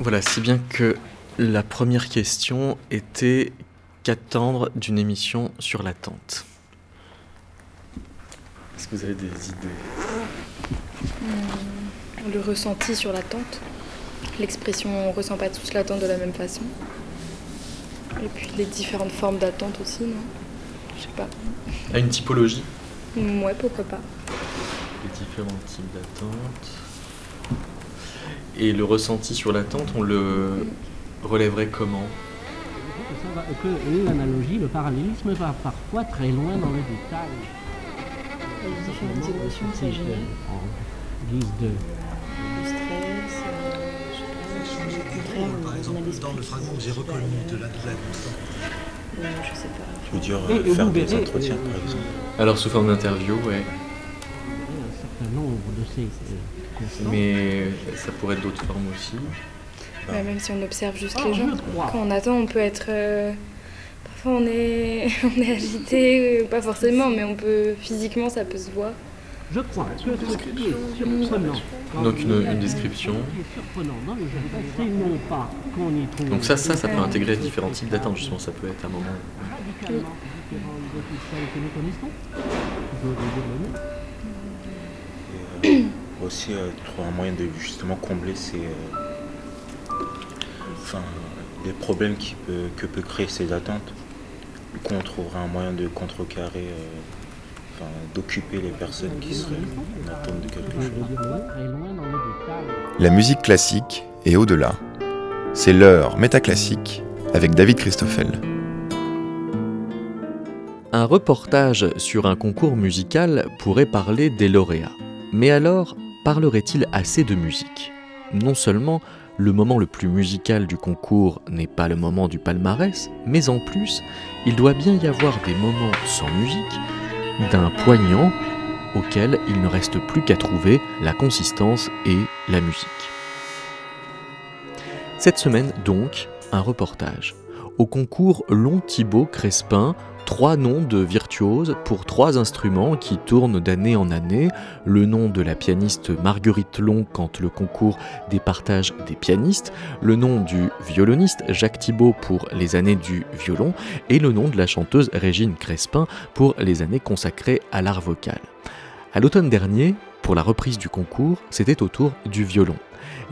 Voilà, si bien que la première question était qu'attendre d'une émission sur l'attente Est-ce que vous avez des idées? Hmm, Le ressenti sur l'attente. L'expression on ressent pas tous l'attente de la même façon. Et puis les différentes formes d'attente aussi, non? Je sais pas. À une typologie? Ouais, pourquoi pas. Les différents types d'attente. Et le ressenti sur l'attente, on le relèverait comment que l'analogie, le parallélisme va parfois très loin dans le détail. Les différentes émotions ça. En guise de... Le stress, euh, je sais pas, Dans le fragment que j'ai reconnu de la douleur. Je sais pas. Je veux dire, euh, faire des entretiens, par exemple. Alors, sous forme d'interview, ouais. Mais ça pourrait être d'autres formes aussi. Ouais, même si on observe juste Ah, les gens. Quand on attend, on peut être. euh, Parfois, on est, on est agité, euh, pas forcément, mais on peut. Physiquement, ça peut se voir. Je crois que ce Donc, une- description. Donc ça, ça, ça peut intégrer différents types d'attente, justement. Ça peut être un moment... radicalement aussi, euh, trouver un moyen de justement combler ces. euh, enfin, les problèmes qui peut, que peut créer ces attentes. Du coup, on trouvera un moyen de contrecarrer, euh, enfin, d'occuper les personnes qui seraient en attente de quelque chose. La musique classique et au-delà. C'est l'heure métaclassique avec David Christoffel. Un reportage sur un concours musical pourrait parler des lauréats. Mais alors, parlerait-il assez de musique? Non seulement le moment le plus musical du concours n'est pas le moment du palmarès, mais en plus, il doit bien y avoir des moments sans musique, d'un poignant auquel il ne reste plus qu'à trouver la consistance et la musique. Cette semaine donc, un reportage. Au concours Long Thibaut Crespin, trois noms de virtuoses pour trois instruments qui tournent d'année en année. Le nom de la pianiste Marguerite Long quand le concours départage des pianistes, le nom du violoniste Jacques Thibault pour les années du violon et le nom de la chanteuse Régine Crespin pour les années consacrées à l'art vocal. À l'automne dernier, pour la reprise du concours, c'était au tour du violon.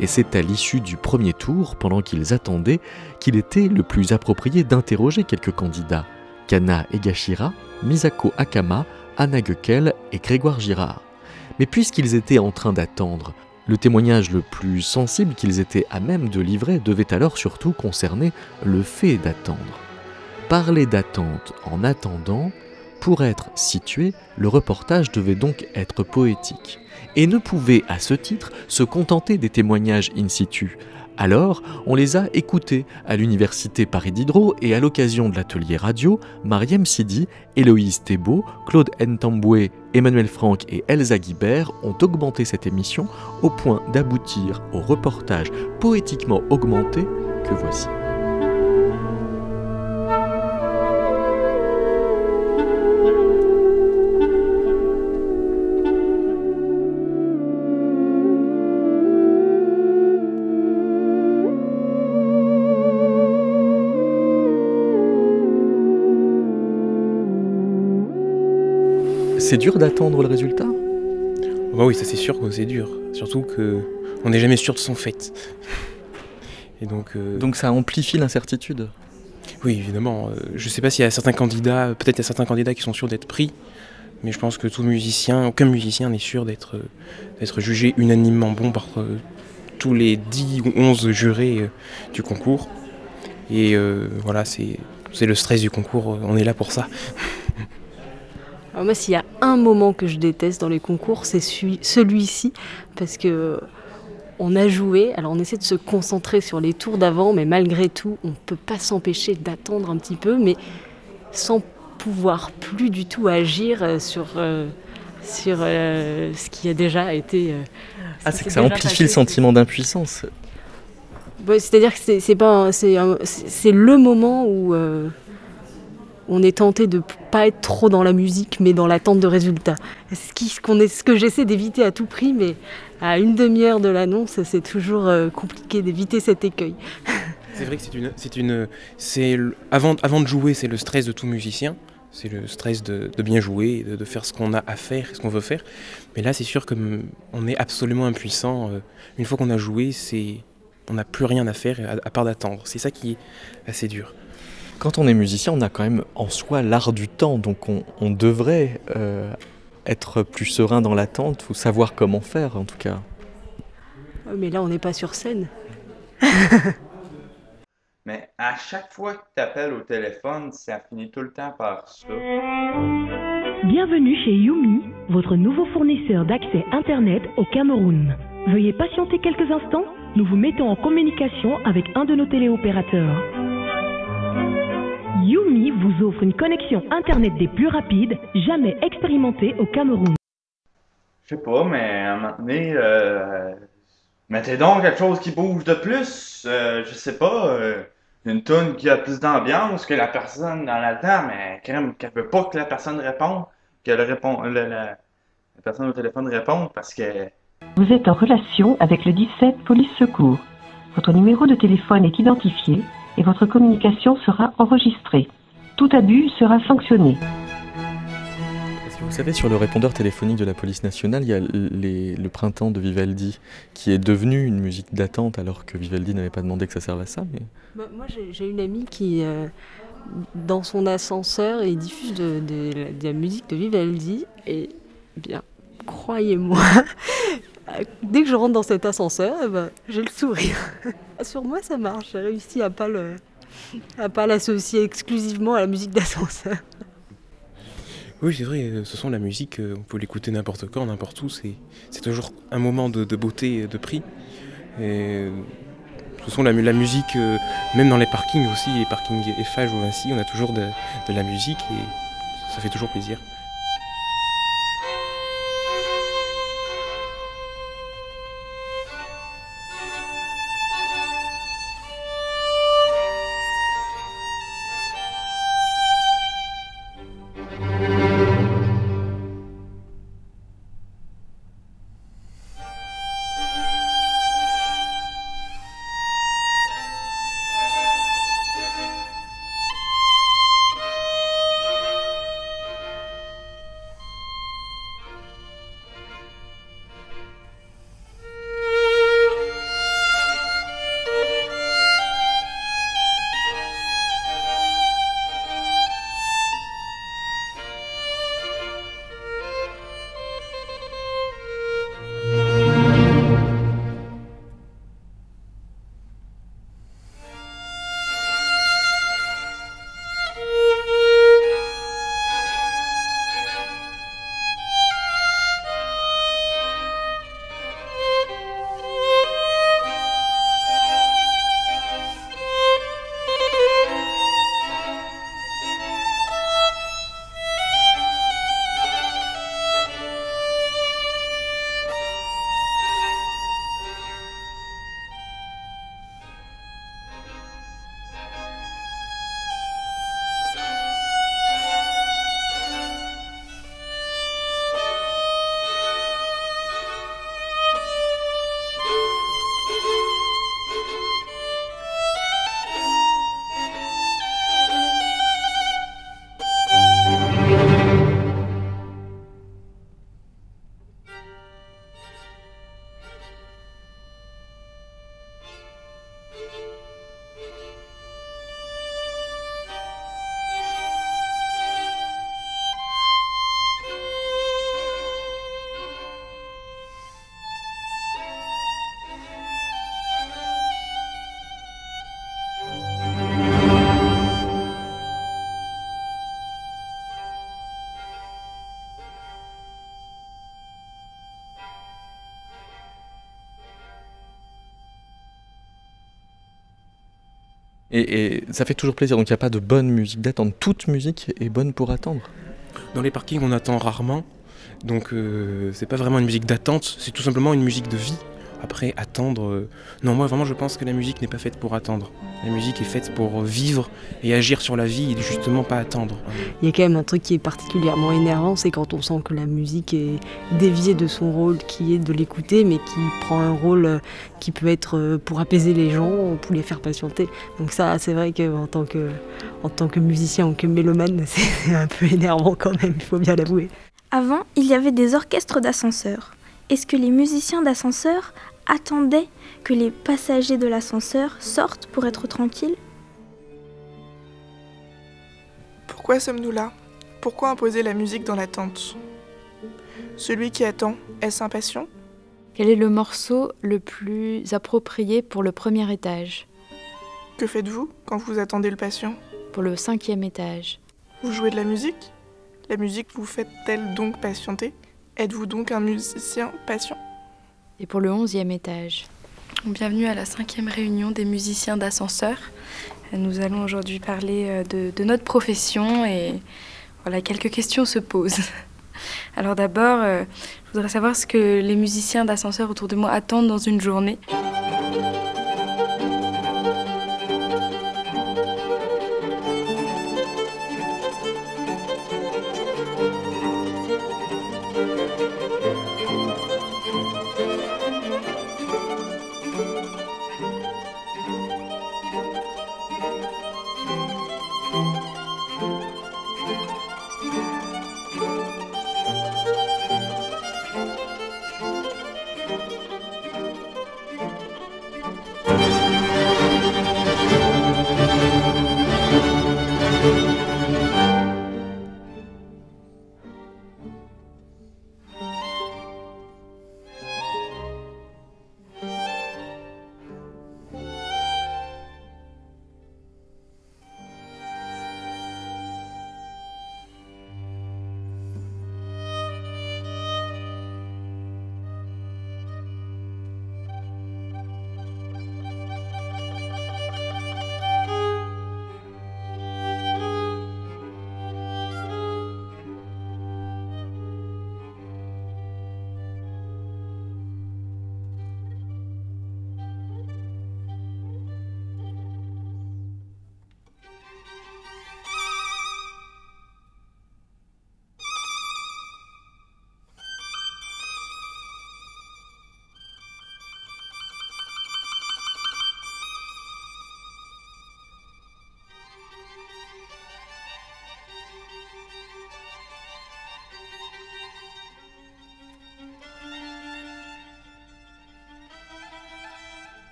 Et c'est à l'issue du premier tour, pendant qu'ils attendaient, qu'il était le plus approprié d'interroger quelques candidats. Kana Egashira, Misako Akama, Anna Goekel et Grégoire Girard. Mais puisqu'ils étaient en train d'attendre, le témoignage le plus sensible qu'ils étaient à même de livrer devait alors surtout concerner le fait d'attendre. Parler d'attente en attendant, pour être situé, le reportage devait donc être poétique, et ne pouvait à ce titre se contenter des témoignages in situ, alors, on les a écoutés à l'université Paris Diderot et à l'occasion de l'atelier radio, Mariam Sidi, Héloïse Thébault, Claude Ntamboué, Emmanuel Franck et Elsa Guibert ont augmenté cette émission au point d'aboutir au reportage poétiquement augmenté que voici. C'est dur d'attendre le résultat Bah oui, ça c'est sûr que c'est dur. Surtout que on n'est jamais sûr de son fait. Et donc, euh, Donc ça amplifie l'incertitude. oui, évidemment. euh, je sais pas s'il y a certains candidats, peut-être il y a certains candidats qui sont sûrs d'être pris, mais je pense que tout musicien, aucun musicien n'est sûr d'être euh, jugé unanimement bon par euh, tous les 10 ou 11 jurés euh, du concours. Et voilà, c'est le stress du concours, on est là pour ça. Alors moi, s'il y a un moment que je déteste dans les concours, c'est celui- celui-ci, parce que on a joué, alors on essaie de se concentrer sur les tours d'avant, mais malgré tout, on ne peut pas s'empêcher d'attendre un petit peu, mais sans pouvoir plus du tout agir euh, sur, euh, sur euh, ce qui a déjà été... euh, Ah, c'est que ça amplifie passé. le sentiment d'impuissance. C'est-à-dire que c'est- pas c'est le moment où, on est tenté de pas être trop dans la musique, mais dans l'attente de résultats. Ce, ce, est, ce que j'essaie d'éviter à tout prix, mais à une demi-heure de l'annonce, c'est toujours euh, compliqué d'éviter cet écueil. C'est vrai que c'est une, c'est une, c'est avant, avant de jouer, c'est le stress de tout musicien. C'est le stress de, bien jouer, de, de, faire ce qu'on a à faire, ce qu'on veut faire. Mais là, c'est sûr qu'on est absolument impuissant. Euh, une fois qu'on a joué, c'est, on n'a plus rien à faire à, part d'attendre. C'est ça qui est assez dur. Quand on est musicien, on a quand même en soi l'art du temps, donc on, on devrait euh, être plus serein dans l'attente ou savoir comment faire en tout cas. Mais là, on n'est pas sur scène. Mais à chaque fois que tu appelles au téléphone, ça finit tout le temps par ça. Bienvenue chez Yumi, votre nouveau fournisseur d'accès Internet au Cameroun. Veuillez patienter quelques instants, nous vous mettons en communication avec un de nos téléopérateurs. Yumi vous offre une connexion Internet des plus rapides jamais expérimentée au Cameroun. Je sais pas, mais à un moment donné, euh, mettez donc quelque chose qui bouge de plus. Euh, je sais pas, euh, une tune qui a plus d'ambiance que la personne dans la mais crème qu'elle veut pas que la personne réponde, que le répond, le, la, la personne au téléphone réponde parce que. Vous êtes en relation avec le 17 Police Secours. Votre numéro de téléphone est identifié et votre communication sera enregistrée. Tout abus sera sanctionné. Vous savez, sur le répondeur téléphonique de la police nationale, il y a les, le printemps de Vivaldi, qui est devenu une musique d'attente alors que Vivaldi n'avait pas demandé que ça serve à ça. Mais... Bah, moi, j'ai une amie qui, euh, dans son ascenseur, il diffuse de, de, de, la musique de Vivaldi. Et bien, croyez-moi, dès que je rentre dans cet ascenseur, eh ben, j'ai le sourire. Sur moi, ça marche. J'ai réussi à pas le, à pas l'associer exclusivement à la musique d'ascenseur. Oui, c'est vrai, ce sont la musique, on peut l'écouter n'importe quand, n'importe où, c'est, c'est toujours un moment de, beauté de prix. Et ce sont la, la musique, euh, même dans les parkings aussi, les parkings Eiffage ou Vinci, on a toujours de, de la musique et ça fait toujours plaisir. Et, ça fait toujours plaisir, donc il n'y a pas de bonne musique d'attente. Toute musique est bonne pour attendre. Dans les parkings, on attend rarement, donc euh, c'est pas vraiment une musique d'attente, c'est tout simplement une musique de vie. Après, attendre. euh, Non, moi vraiment, je pense que la musique n'est pas faite pour attendre. La musique est faite pour vivre et agir sur la vie et justement pas attendre. Il y a quand même un truc qui est particulièrement énervant, c'est quand on sent que la musique est déviée de son rôle qui est de l'écouter, mais qui prend un rôle euh, qui peut être euh, pour apaiser les gens, pour les faire patienter. Donc ça, c'est vrai qu'en tant que, en tant que musicien ou que mélomane, c'est un peu énervant quand même, il faut bien l'avouer. Avant, il y avait des orchestres d'ascenseurs. Est-ce que les musiciens d'ascenseur attendaient que les passagers de l'ascenseur sortent pour être tranquilles. Pourquoi sommes-nous là? Pourquoi imposer la musique dans l'attente Celui qui attend, est-ce impatient Quel est le morceau le plus approprié pour le premier étage? Que faites-vous quand vous attendez le patient? Pour le cinquième étage. Vous jouez de la musique? La musique vous fait-elle donc patienter? Êtes-vous donc un musicien patient? Et pour le onzième étage Bienvenue à la cinquième réunion des musiciens d'ascenseur. Nous allons aujourd'hui parler euh, de, de notre profession et voilà, quelques questions se posent. Alors d'abord, euh, je voudrais savoir ce que les musiciens d'ascenseur autour de moi attendent dans une journée.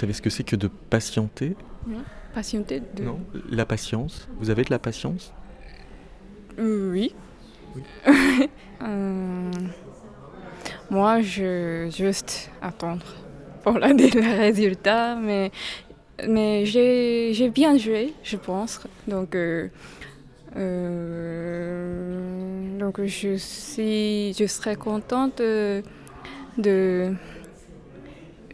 Savez ce que c'est que de patienter Patienter de... Non. La patience. Vous avez de la patience? Oui. Euh, moi, je juste attendre pour la, le résultat, mais, mais j'ai j'ai bien joué, je pense. Donc, euh, euh, donc je, suis, je serais contente de, de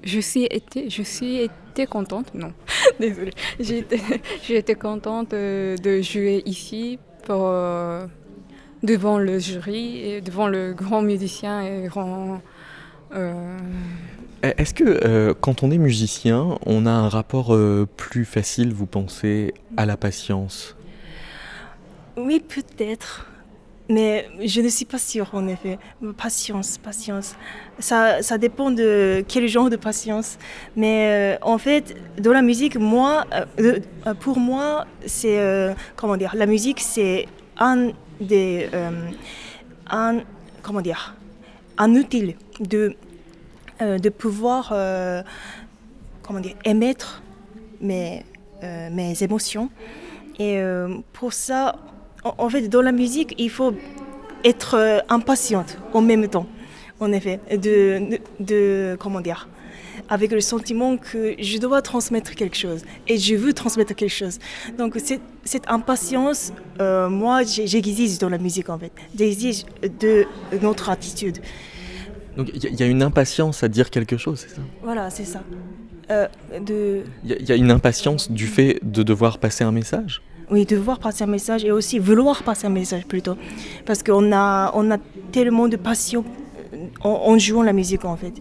je suis été, je suis été contente, non, désolée. J'ai été, j'ai été contente de, de jouer ici pour, euh, devant le jury et devant le grand musicien et grand. euh, Eh, Est-ce que euh, quand on est musicien, on a un rapport euh, plus facile, vous pensez, à la patience? Oui, peut-être. Mais je ne suis pas sûre, en effet. Patience, patience. Ça, ça dépend de quel genre de patience. Mais euh, en fait, dans la musique, moi, euh, euh, pour moi, c'est. comment dire La musique, c'est un des. un. Comment dire Un outil de, de pouvoir. comment dire Émettre mes, mes émotions. Et pour ça, en, fait, dans la musique, il faut être euh, impatiente en même temps, en effet, de, de, de- comment dire, avec le sentiment que je dois transmettre quelque chose et je veux transmettre quelque chose. Donc cette, cette impatience, euh, moi, j'exige dans la musique en fait, j'exige de notre attitude. Donc il y, a- y une impatience à dire quelque chose, c'est ça? Voilà, c'est ça. Euh, de, Il y, a- il y a une impatience du fait de devoir passer un message? Oui, devoir passer un message et aussi vouloir passer un message plutôt. Parce qu'on a, on a tellement de passion euh, en, en jouant la musique en fait.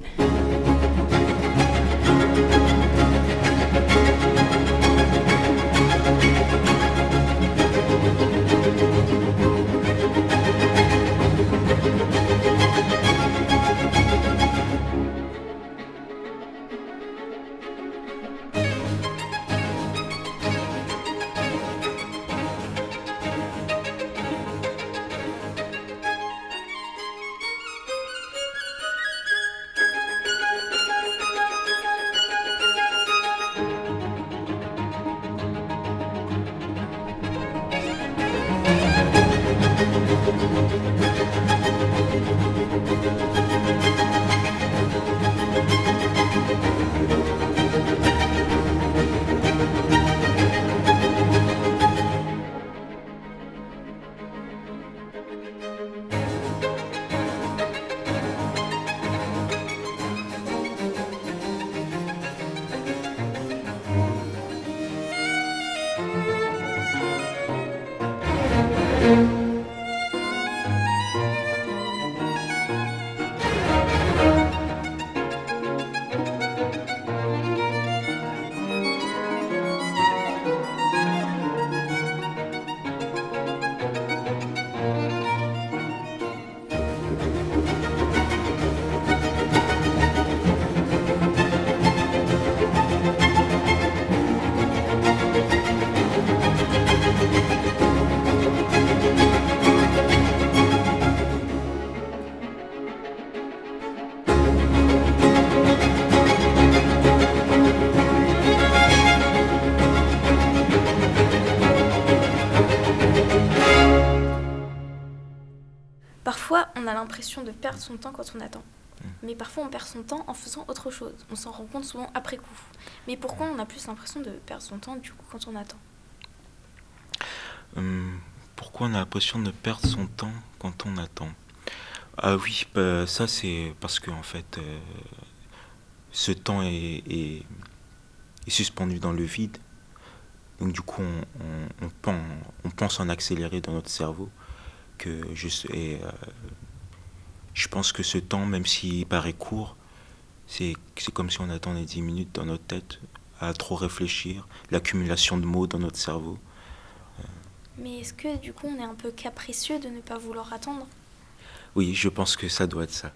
On a l'impression de perdre son temps quand on attend. Mais parfois, on perd son temps en faisant autre chose. On s'en rend compte souvent après coup. Mais pourquoi on a plus l'impression de perdre son temps du coup quand on attend? Hum, pourquoi on a l'impression de perdre son temps quand on attend? Ah oui, bah, ça c'est parce que en fait, euh, ce temps est, est- est suspendu dans le vide. Donc du coup, on, on- on pen- on pense en accélérer dans notre cerveau. Que je, et, euh, je pense que ce temps, même s'il paraît court, c'est c'est comme si on attendait 10 minutes dans notre tête à trop réfléchir, l'accumulation de mots dans notre cerveau. Mais est-ce que du coup, on est un peu capricieux de ne pas vouloir attendre? Oui, je pense que ça doit être ça.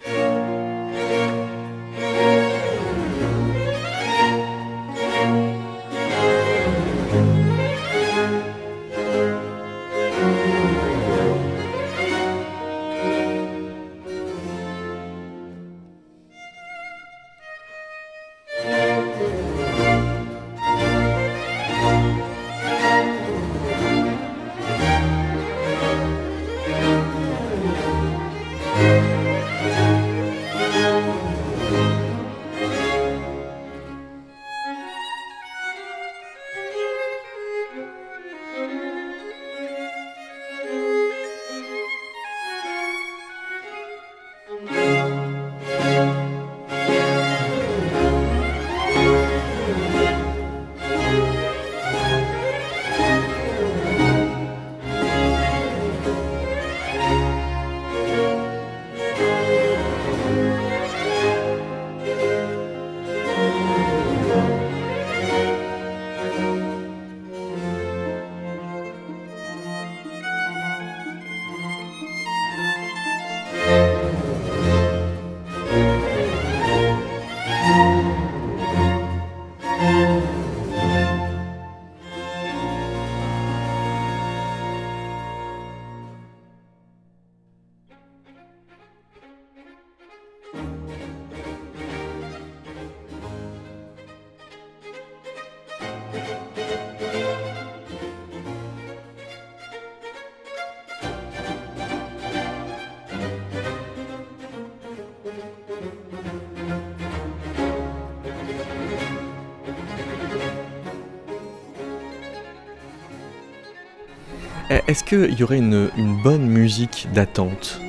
Est-ce qu'il y aurait une, une bonne musique d'attente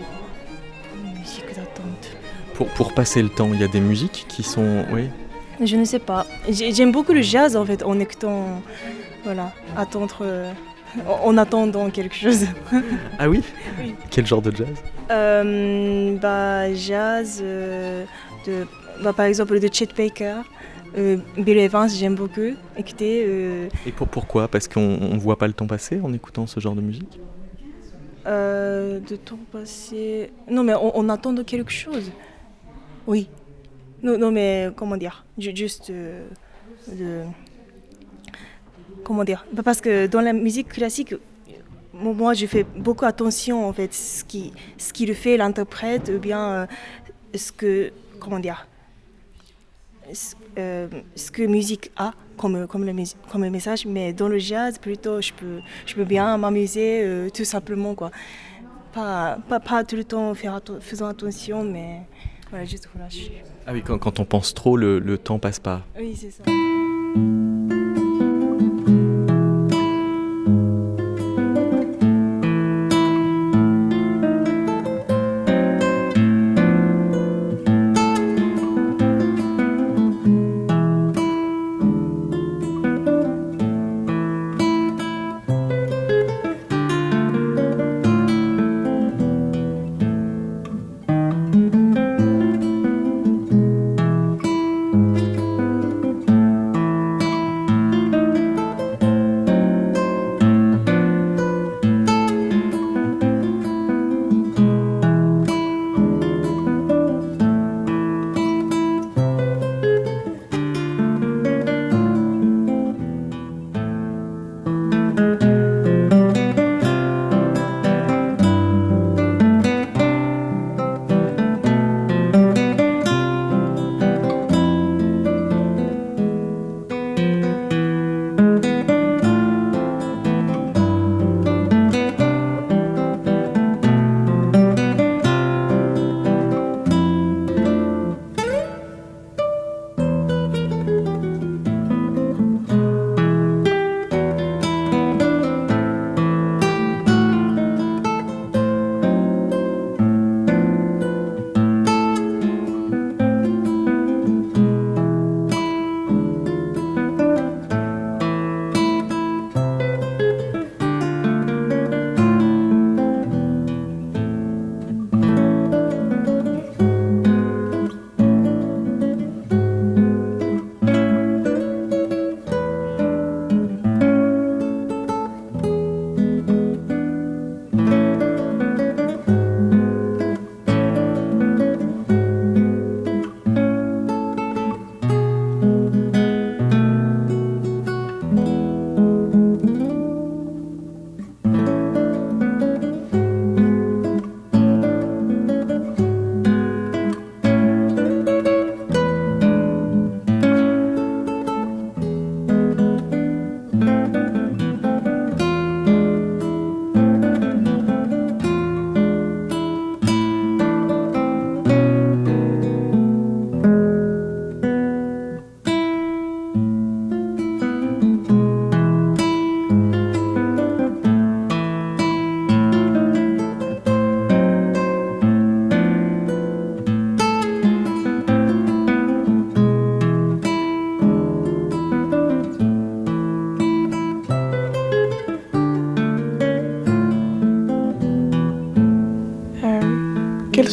Musique d'attente. pour, pour passer le temps Il y a des musiques qui sont... Oui Je ne sais pas. J'ai- J'aime beaucoup le jazz en fait, en écoutant, voilà, attendre, euh, en en attendant quelque chose. Ah oui? Oui. Quel genre de jazz? Euh, bah, jazz, euh, de, bah, par exemple de Chet Baker, euh, Bill Evans, j'aime beaucoup écouter. euh, Et pour, pourquoi? Parce qu'on ne voit pas le temps passer en écoutant ce genre de musique? euh, de temps passé. Non, mais on, on attend de quelque chose. Oui. Non, non mais comment dire? Ju- Juste euh, de. Comment dire? Bah, Parce que dans la musique classique, mo- moi, je fais beaucoup attention en fait, ce qui, ce qui le fait, l'interprète, ou bien euh, ce que. Comment dire? Ce, euh, ce que musique a comme, comme, le, comme message, mais dans le jazz, plutôt, je peux, je peux bien m'amuser euh, tout simplement. Quoi. Pas, pas, pas tout le temps faire atten- faisant attention, mais voilà, juste je- Ah oui, quand, quand on pense trop, le, le temps passe pas. Oui, c'est ça.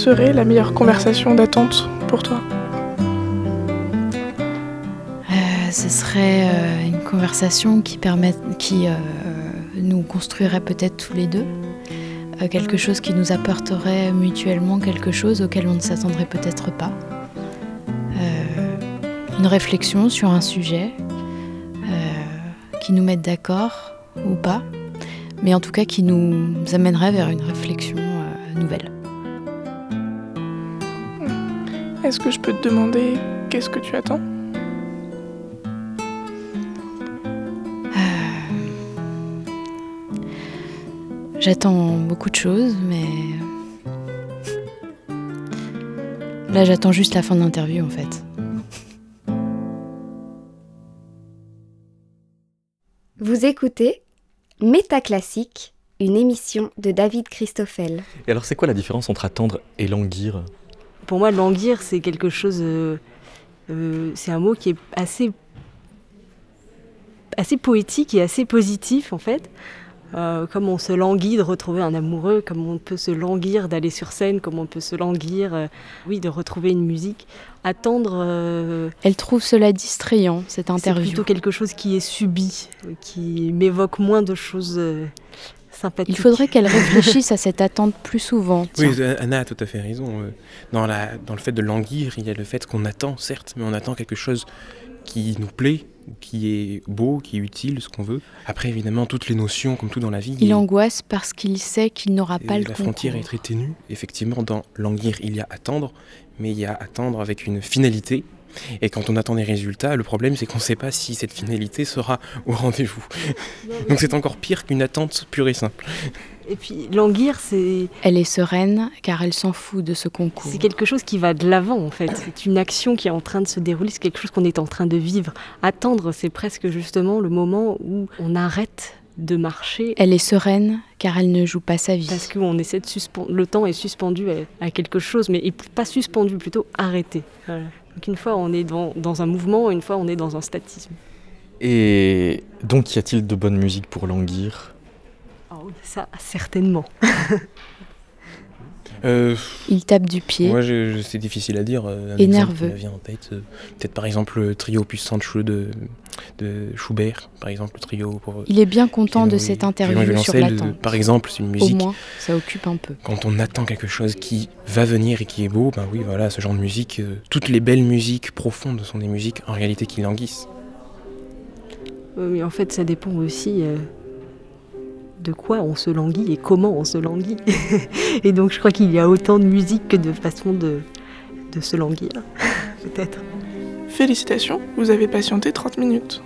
Serait la meilleure conversation d'attente pour toi Euh, ce serait euh, une conversation qui, permet, qui euh, nous construirait peut-être tous les deux. Quelque chose qui nous apporterait mutuellement quelque chose auquel on ne s'attendrait peut-être pas. Une réflexion sur un sujet qui nous mette d'accord ou pas, mais en tout cas qui nous amènerait vers une réflexion Est-ce que je peux te demander qu'est-ce que tu attends? J'attends beaucoup de choses, mais là j'attends juste la fin de l'interview en fait. Vous écoutez Métaclassique une émission de David Christoffel. Et alors, c'est quoi la différence entre attendre et languir? Pour moi, languir, c'est quelque chose. euh, euh, c'est un mot qui est assez, assez poétique et assez positif, en fait. Euh, comme on se languit de retrouver un amoureux, comme on peut se languir d'aller sur scène, comme on peut se languir, euh, oui, de retrouver une musique. Attendre. euh, Elle trouve cela distrayant, cette c'est interview. plutôt quelque chose qui est subi, qui m'évoque moins de choses euh. Il faudrait qu'elle réfléchisse à cette attente plus souvent. Oui, tiens. Anna a tout à fait raison. euh, Dans, la, dans le fait de languir, il y a le fait qu'on attend, certes, mais on attend quelque chose qui nous plaît, qui est beau, qui est utile, ce qu'on veut. Après, évidemment, toutes les notions, comme tout dans la vie, Il angoisse parce qu'il sait qu'il n'aura pas le la concours. frontière est très ténue. Effectivement, dans languir, il y a attendre, mais il y a attendre avec une finalité. Et quand on attend des résultats, le problème c'est qu'on ne sait pas si cette finalité sera au rendez-vous. Donc c'est encore pire qu'une attente pure et simple. Et puis languir, c'est Elle est sereine car elle s'en fout de ce concours. c'est quelque chose qui va de l'avant en fait. C'est une action qui est en train de se dérouler, c'est quelque chose qu'on est en train de vivre. Attendre, c'est presque justement le moment où on arrête de marcher. Elle est sereine car elle ne joue pas sa vie. Parce qu'on essaie de suspendre. Le temps est suspendu à, quelque chose, mais pas suspendu, plutôt arrêté. Voilà. Donc une fois on est dans, dans un mouvement, une fois on est dans un statisme. Et donc, y a-t-il de bonne musique pour languir? Oh, ça, certainement. Euh, Il tape du pied. Moi, je, je- c'est difficile à dire. euh, un Et nerveux. vient en tête, euh, peut-être par exemple le trio Puissante de, de Schubert, par exemple le trio pour. Il est bien content piano de et- cette interview sur l'attente. euh, Par exemple, c'est une Au musique. moins, ça occupe un peu. Quand on attend quelque chose qui va venir et qui est beau, ben oui, voilà, ce genre de musique, euh, toutes les belles musiques profondes sont des musiques en réalité qui languissent. Euh, Mais en fait, ça dépend aussi euh, de quoi on se languit et comment on se languit. et donc, je crois qu'il y a autant de musique que de façons de, de se languir, peut-être. Félicitations, vous avez patienté 30 minutes.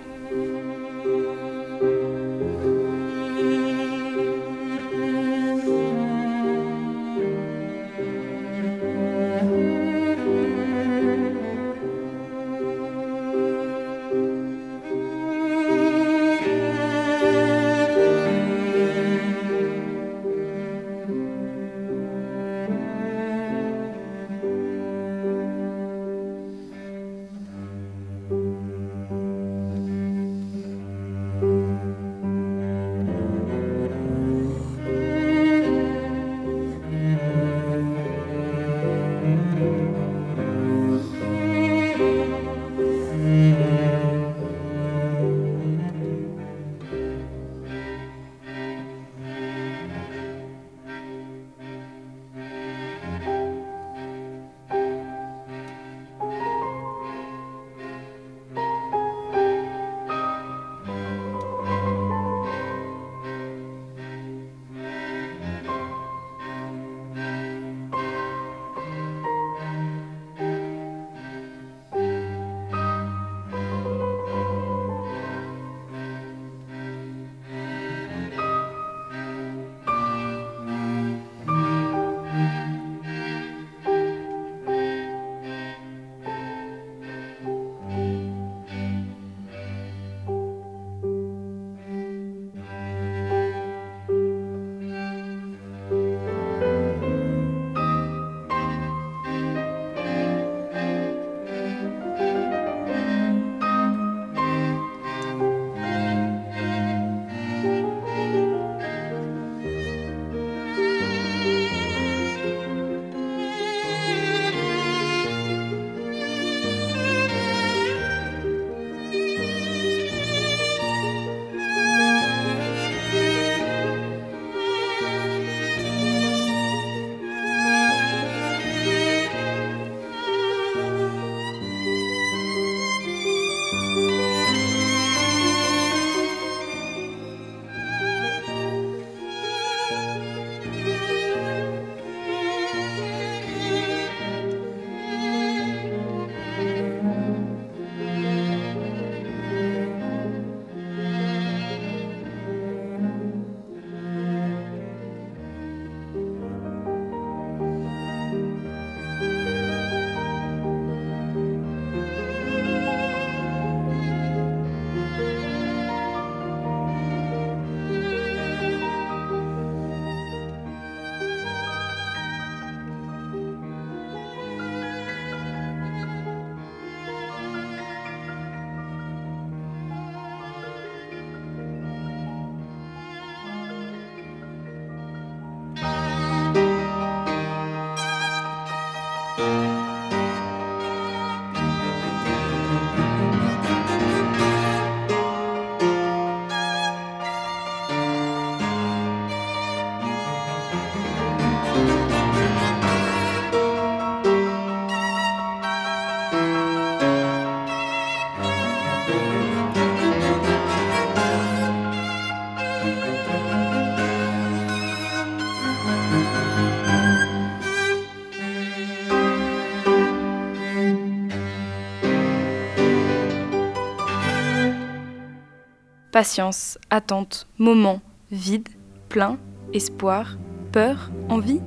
Patience, attente, moment, vide, plein, espoir, peur, envie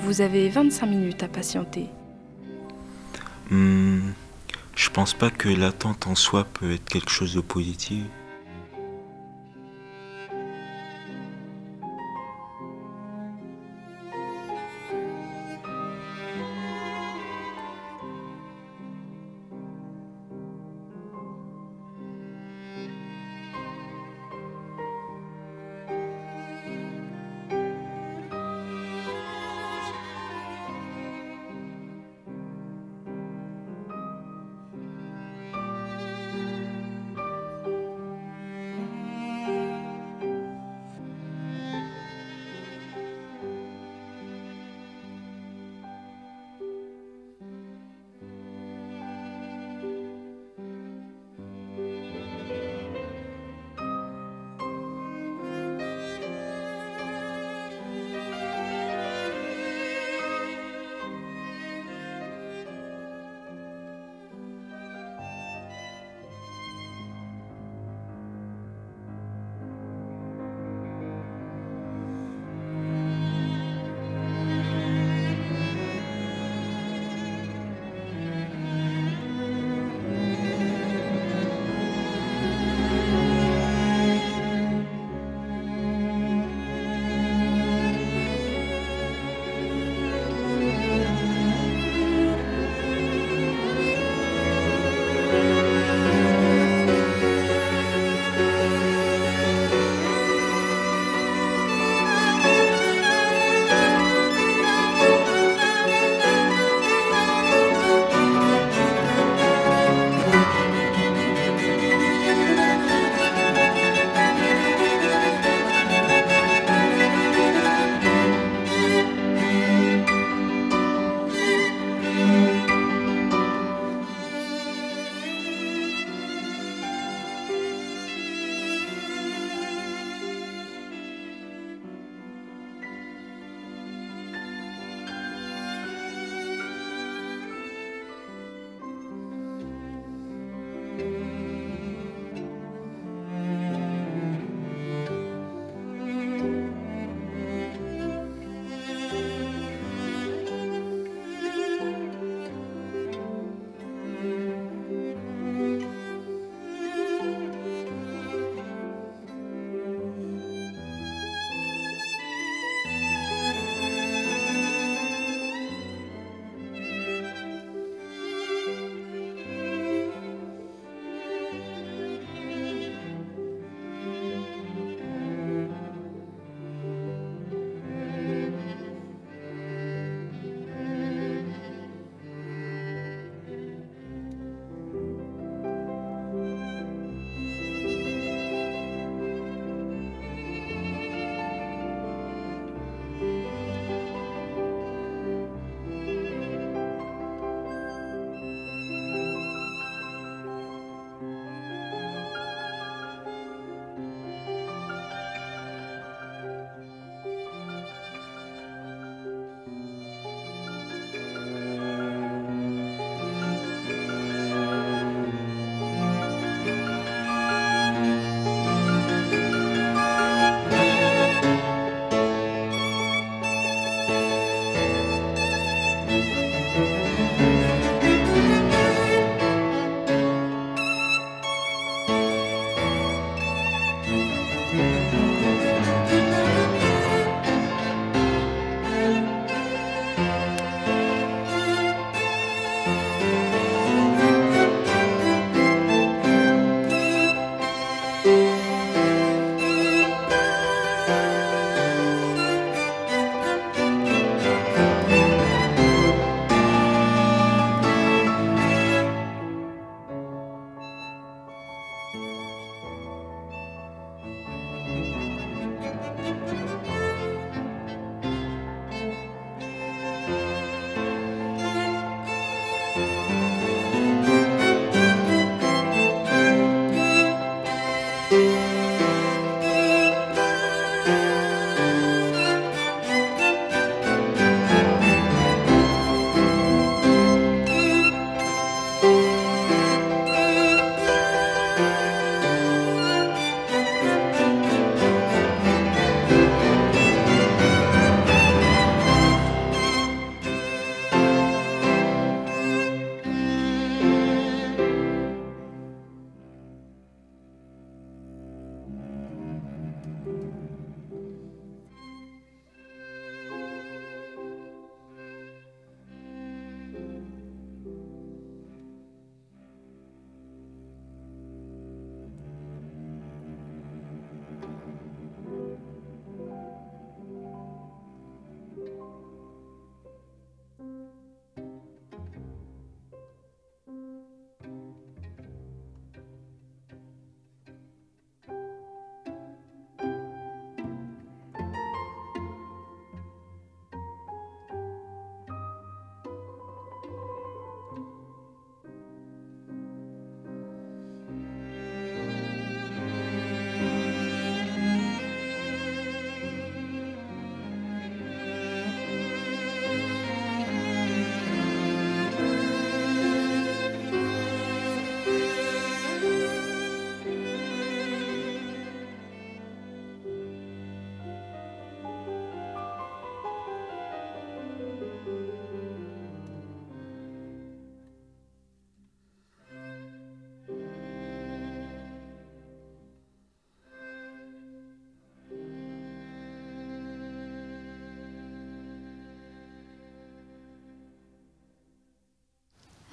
Vous avez 25 minutes à patienter. Hmm, je pense pas que l'attente en soi peut être quelque chose de positif.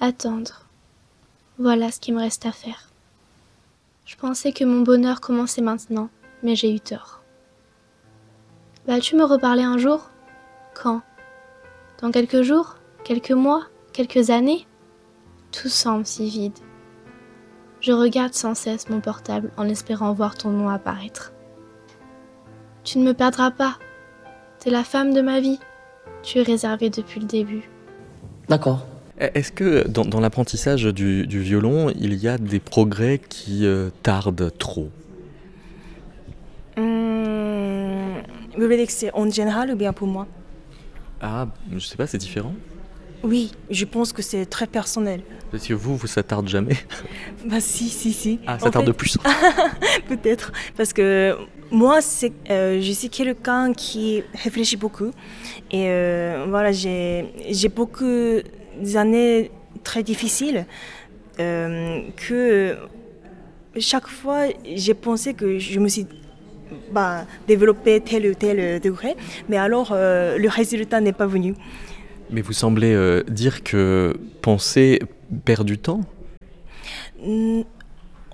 Attendre. Voilà ce qui me reste à faire. Je pensais que mon bonheur commençait maintenant, mais j'ai eu tort. Vas-tu me reparler un jour? Quand? Dans quelques jours? Quelques mois? Quelques années? Tout semble si vide. Je regarde sans cesse mon portable en espérant voir ton nom apparaître. Tu ne me perdras pas. T'es la femme de ma vie. Tu es réservée depuis le début. D'accord. Est-ce que dans, dans l'apprentissage du, du violon, il y a des progrès qui euh, tardent trop? Hum, vous voulez dire que c'est en général ou bien pour moi? Ah, je sais pas, c'est différent? Oui, je pense que c'est très personnel. Parce que vous, vous ça tarde jamais? Bah si, si, si. Ah, ça En tarde fait- plus. Peut-être. Parce que moi, euh, je suis quelqu'un qui réfléchit beaucoup. Et euh, voilà, j'ai, j'ai beaucoup d'années très difficiles euh, que chaque fois, j'ai pensé que je me suis bah, développé tel ou tel degré. Mais alors, euh, le résultat n'est pas venu. Mais vous semblez euh, dire que penser perd du temps? Mm,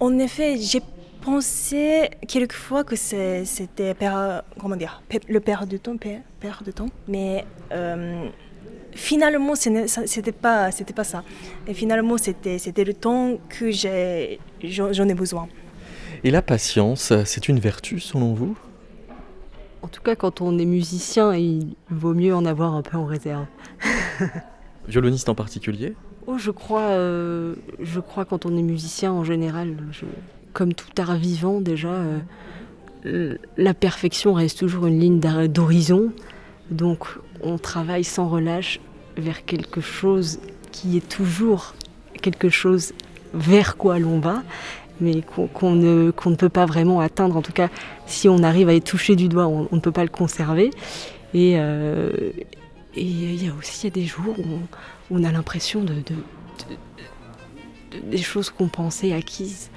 En effet, j'ai pensé quelquefois que c'était comment dire, le perte de temps, de temps. Mais finalement, ce c'était pas, c'était pas ça. Et finalement, c'était, c'était le temps que j'ai, j'en j'en ai besoin. Et la patience, c'est une vertu selon vous? En tout cas, quand on est musicien, il vaut mieux en avoir un peu en réserve. Violoniste en particulier? Oh, je crois, euh, je crois quand on est musicien en général, je- comme tout art vivant déjà, euh, la perfection reste toujours une ligne d'horizon. Donc on travaille sans relâche vers quelque chose qui est toujours quelque chose vers quoi l'on va, mais qu'on ne, qu'on ne peut pas vraiment atteindre. En tout cas, si on arrive à y toucher du doigt, on, ne peut pas le conserver. Et euh, il y a aussi y a des jours où on, où on a l'impression de, de- de- de- des choses qu'on pensait acquises,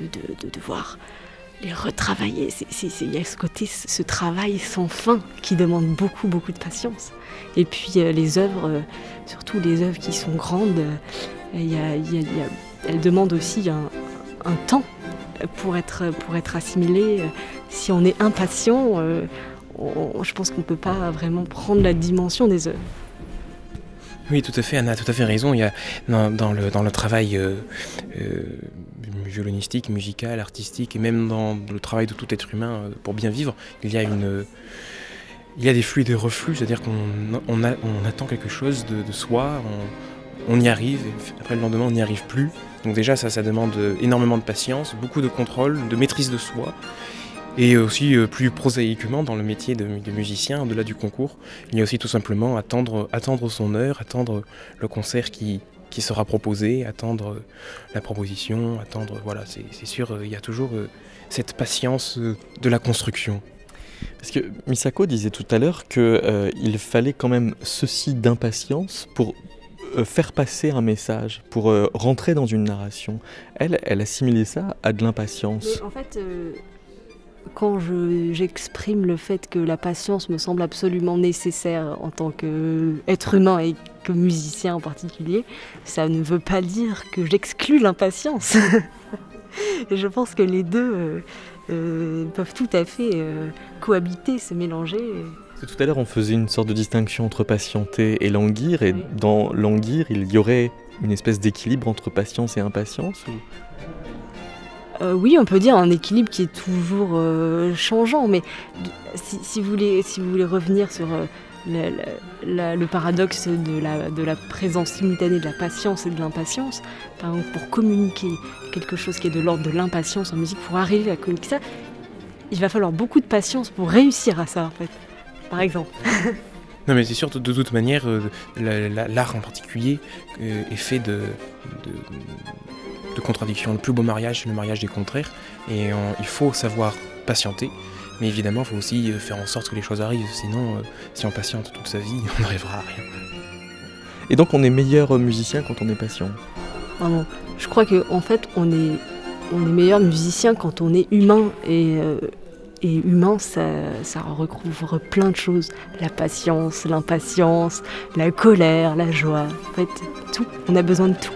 de devoir les retravailler. Il y a ce côté, ce travail sans fin qui demande beaucoup, beaucoup de patience. Et puis euh, les œuvres, euh, surtout les œuvres qui sont grandes, euh, elles demandent aussi un, temps pour être, pour être assimilées. Si on est impatient, je pense qu'on ne peut pas vraiment prendre la dimension des œuvres. Oui, tout à fait, Anna a tout à fait raison. Il y a dans, dans le, dans le travail violonistique, musical, artistique, et même dans le travail de tout être humain euh, pour bien vivre, il y a une, il y a des flux et des reflux, c'est-à-dire qu'on on attend quelque chose de, de soi, on, on y arrive, et après le lendemain on n'y arrive plus. Donc déjà ça, ça demande énormément de patience, beaucoup de contrôle, de maîtrise de soi. Et aussi, euh, plus prosaïquement, dans le métier de, de musicien, au-delà du concours, il y a aussi tout simplement attendre, attendre son heure, attendre le concert qui, qui sera proposé, attendre la proposition, attendre. Voilà, c'est sûr, euh, il y a toujours euh, cette patience euh, de la construction. Parce que Misako disait tout à l'heure qu'il fallait quand même ceci d'impatience pour euh, faire passer un message, pour euh, rentrer dans une narration. Elle, elle assimilait ça à de l'impatience. En fait, quand je- j'exprime le fait que la patience me semble absolument nécessaire en tant qu'être humain et que musicien en particulier, ça ne veut pas dire que j'exclus l'impatience. Je pense que les deux euh, euh, peuvent tout à fait euh, cohabiter, se mélanger. Tout à l'heure, on faisait une sorte de distinction entre patienter et languir, et dans languir, il y aurait une espèce d'équilibre entre patience et impatience ou... Euh, oui, on peut dire un équilibre qui est toujours euh, changeant, mais si, vous voulez, revenir sur euh, le paradoxe de la, présence simultanée de la patience et de l'impatience, par exemple, pour communiquer quelque chose qui est de l'ordre de l'impatience en musique, pour arriver à communiquer ça, il va falloir beaucoup de patience pour réussir à ça, en fait. Par exemple. Non, mais c'est sûr, de, toute manière, la- la- l'art en particulier est fait de, de contradictions. Le plus beau mariage, c'est le mariage des contraires. Et on- il faut savoir patienter. Mais évidemment, il faut aussi euh, faire en sorte que les choses arrivent. Sinon, euh, si on patiente toute sa vie, on n'arrivera à rien. Et donc on est meilleur musicien quand on est patient. Vraiment. Je crois que en fait, on est, on est meilleur musicien quand on est humain et, euh, Et humain, ça, ça recouvre plein de choses. La patience, l'impatience, la colère, la joie. En fait, tout. On a besoin de tout.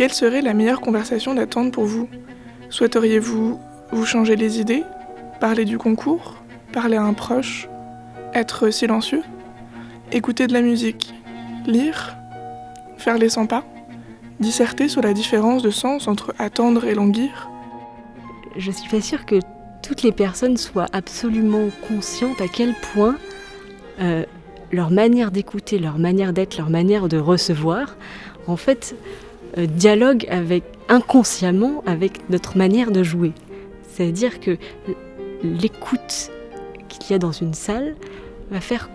Quelle serait la meilleure conversation d'attente pour vous? Souhaiteriez-vous vous changer les idées? Parler du concours? Parler à un proche? Être silencieux? Écouter de la musique? Lire? Faire les 100 pas? Disserter sur la différence de sens entre attendre et languir? Je suis pas sûre que toutes les personnes soient absolument conscientes à quel point euh, leur manière d'écouter, leur manière d'être, leur manière de recevoir, en fait, dialogue avec, inconsciemment avec notre manière de jouer. C'est-à-dire que l'écoute qu'il y a dans une salle va faire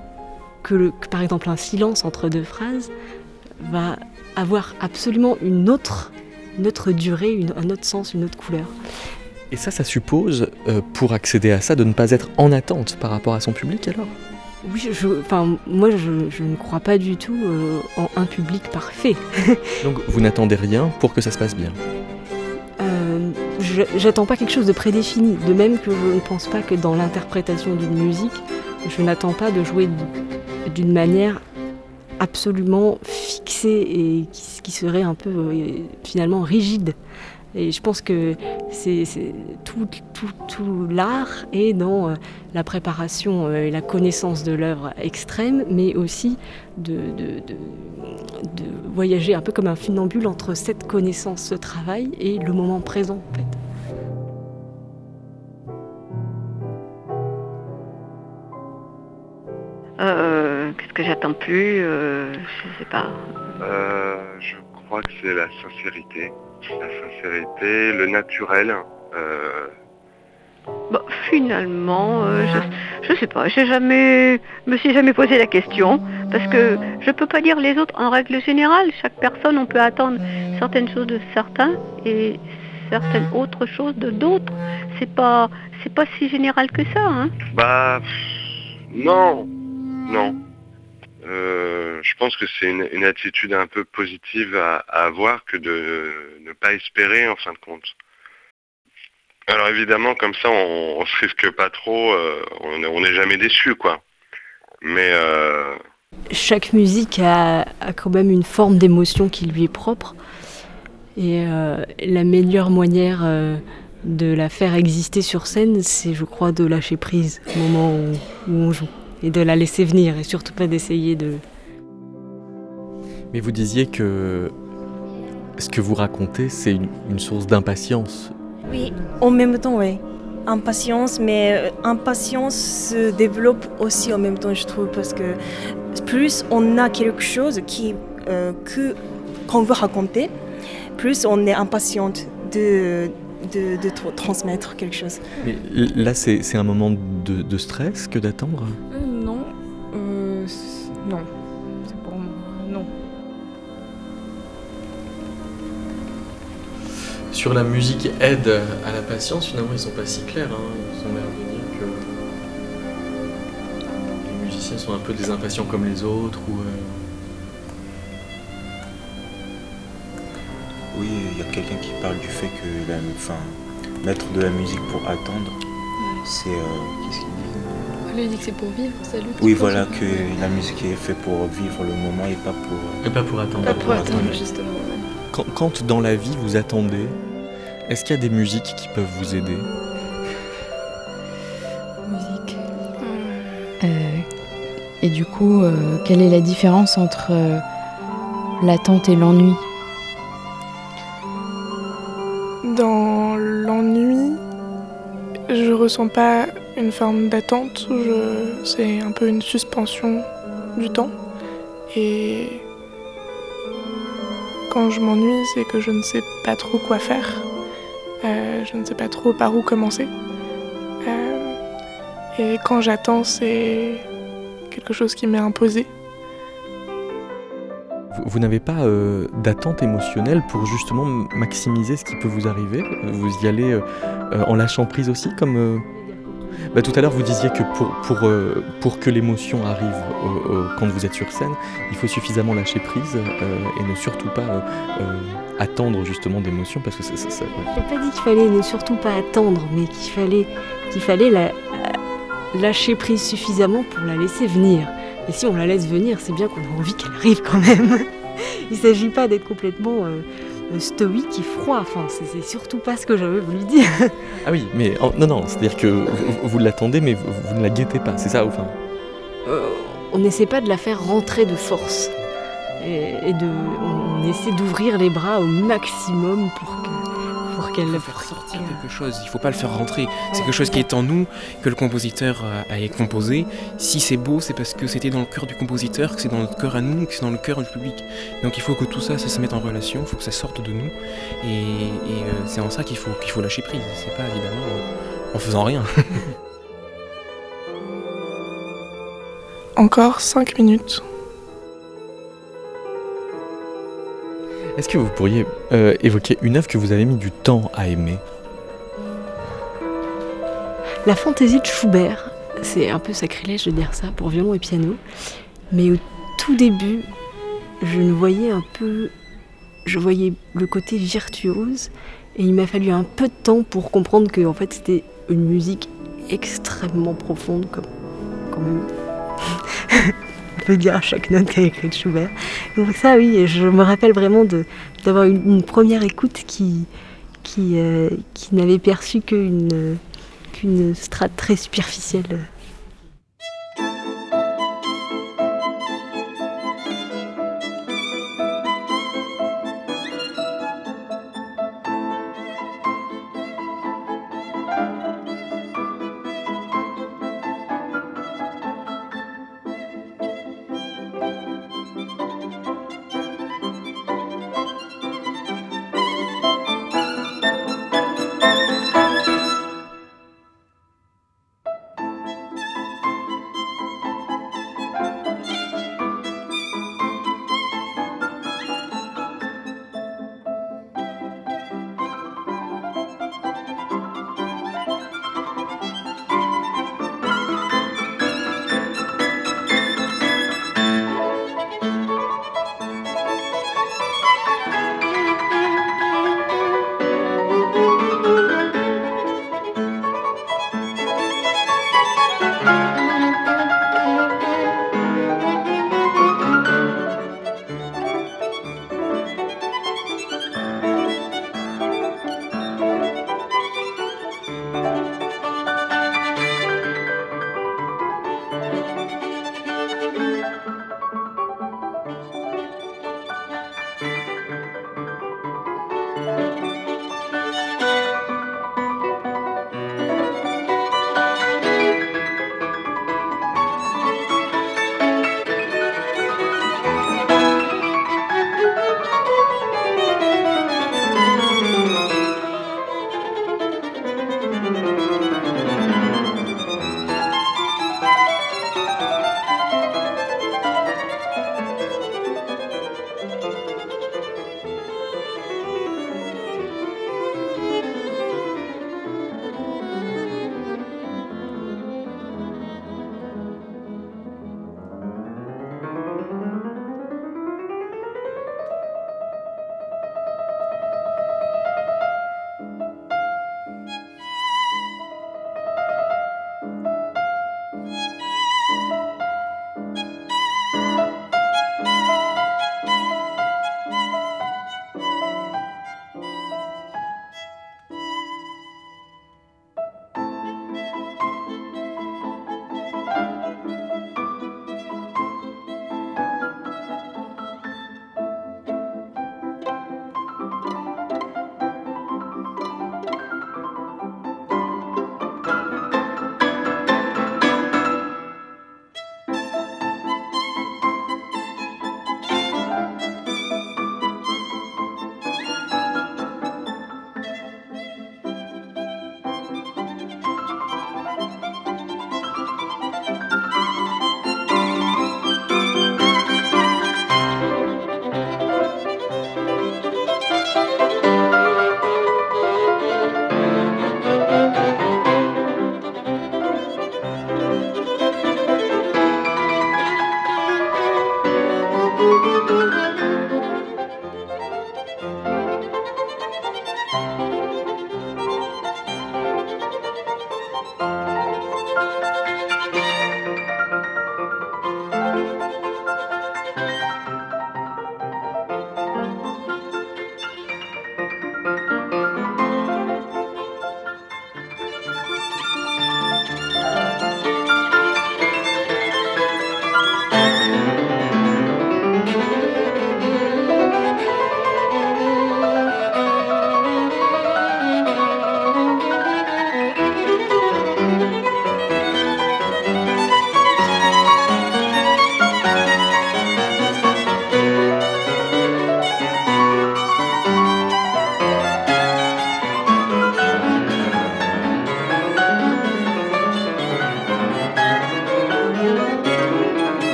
que, par exemple un silence entre deux phrases va avoir absolument une autre, une autre durée, un autre sens, une autre couleur. Et ça, ça suppose, euh, pour accéder à ça, de ne pas être en attente par rapport à son public alors? Oui, je, enfin, moi je, je, ne crois pas du tout euh, en un public parfait. Donc vous n'attendez rien pour que ça se passe bien euh, J'attends pas quelque chose de prédéfini, de même que je ne pense pas que dans l'interprétation d'une musique, je n'attends pas de jouer d'une manière absolument fixée et qui, qui serait un peu euh, finalement rigide. Et je pense que c'est tout, tout, tout l'art est dans euh, la préparation et la connaissance de l'œuvre extrême, mais aussi de, de, de, de, voyager un peu comme un funambule entre cette connaissance, ce travail et le moment présent en fait. Euh, Qu'est-ce que j'attends plus euh, Je sais pas. Euh, je crois que c'est la sincérité. La sincérité, le naturel. Euh... Bon, finalement, euh, je, je sais pas, j'ai jamais, me suis jamais posé la question parce que je peux pas dire les autres en règle générale. Chaque personne, on peut attendre certaines choses de certains et certaines autres choses de d'autres. C'est pas, c'est pas si général que ça, hein. Bah, non, non. Euh, je pense que c'est une, attitude un peu positive à, avoir que de ne pas espérer en fin de compte. Alors évidemment, comme ça, on, on se risque pas trop, euh, on n'est jamais déçu, quoi. Mais euh... chaque musique a, quand même une forme d'émotion qui lui est propre, et euh, la meilleure manière de la faire exister sur scène, c'est, je crois, de lâcher prise au moment où on joue et de la laisser venir et surtout pas d'essayer de. Mais vous disiez que ce que vous racontez, c'est une, une, source d'impatience. Oui, en même temps, oui. Impatience, mais impatience se développe aussi en même temps, je trouve, parce que plus on a quelque chose qui euh, que qu'on veut raconter, plus on est impatiente de de, de transmettre quelque chose. Mais là, c'est un moment de, de stress que d'attendre? Sur la musique aide à la patience, finalement, ils sont pas si clairs. Hein. Ils ont l'air de dire que les musiciens sont un peu des impatients comme les autres. Ou, euh... Oui, il y a quelqu'un qui parle du fait que la, enfin, mettre de la musique pour attendre, ouais. c'est. Euh, Qu'est-ce qu'il dit? Lui dit que c'est pour vivre, c'est lui. Oui, voilà, que la musique est faite pour vivre le moment et pas pour. Et pas pour attendre. Pas pour, pour attendre, attendre, justement. Quand, quand, dans la vie vous attendez, est-ce qu'il y a des musiques qui peuvent vous aider Musique. Euh, et du coup, euh, quelle est la différence entre euh, l'attente et l'ennui? Dans l'ennui, je ressens pas une forme d'attente, c'est un peu une suspension du temps. Et quand je m'ennuie, c'est que je ne sais pas trop quoi faire. Euh, je ne sais pas trop par où commencer. Euh, et quand j'attends, c'est quelque chose qui m'est imposé. Vous, n'avez pas euh, d'attente émotionnelle pour justement maximiser ce qui peut vous arriver? Vous y allez en lâchant prise aussi comme bah, tout à l'heure, vous disiez que pour, pour, euh, pour que l'émotion arrive euh, euh, quand vous êtes sur scène, il faut suffisamment lâcher prise et ne surtout pas attendre justement d'émotion parce que ça. ça, ça ouais. Je n'ai pas dit qu'il fallait ne surtout pas attendre, mais qu'il fallait, qu'il fallait la, lâcher prise suffisamment pour la laisser venir. Et si on la laisse venir, c'est bien qu'on a envie qu'elle arrive quand même. il ne s'agit pas d'être complètement stoïque et froid. Enfin, c'est surtout pas ce que j'avais voulu dire. ah oui, mais oh, non, non, c'est-à-dire que vous, vous l'attendez, mais vous, vous, ne la guettez pas, c'est ça, enfin? Euh, on n'essaie pas de la faire rentrer de force. Et, et de, on, on essaie d'ouvrir les bras au maximum pour que, qu'elle faire sortir quelque chose. Il faut pas le faire rentrer. C'est quelque chose qui est en nous, que le compositeur a composé. Si c'est beau, c'est parce que c'était dans le cœur du compositeur, que c'est dans notre cœur à nous, que c'est dans le cœur du public. Donc il faut que tout ça, ça se mette en relation. Il faut que ça sorte de nous. Et, et euh, c'est en ça qu'il faut qu'il faut lâcher prise. C'est pas évidemment en, en faisant rien. Encore 5 minutes. Est-ce que vous pourriez euh, évoquer une œuvre que vous avez mis du temps à aimer? La fantaisie de Schubert, c'est un peu sacrilège de dire ça pour violon et piano, mais au tout début, je ne voyais un peu, je voyais le côté virtuose, et il m'a fallu un peu de temps pour comprendre que en fait c'était une musique extrêmement profonde, comme quand même. Peut dire à chaque note qu'a écrit Schubert. Donc ça oui, je me rappelle vraiment d'avoir une, une première écoute qui qui, euh, qui n'avait perçu qu'une qu'une strate très superficielle.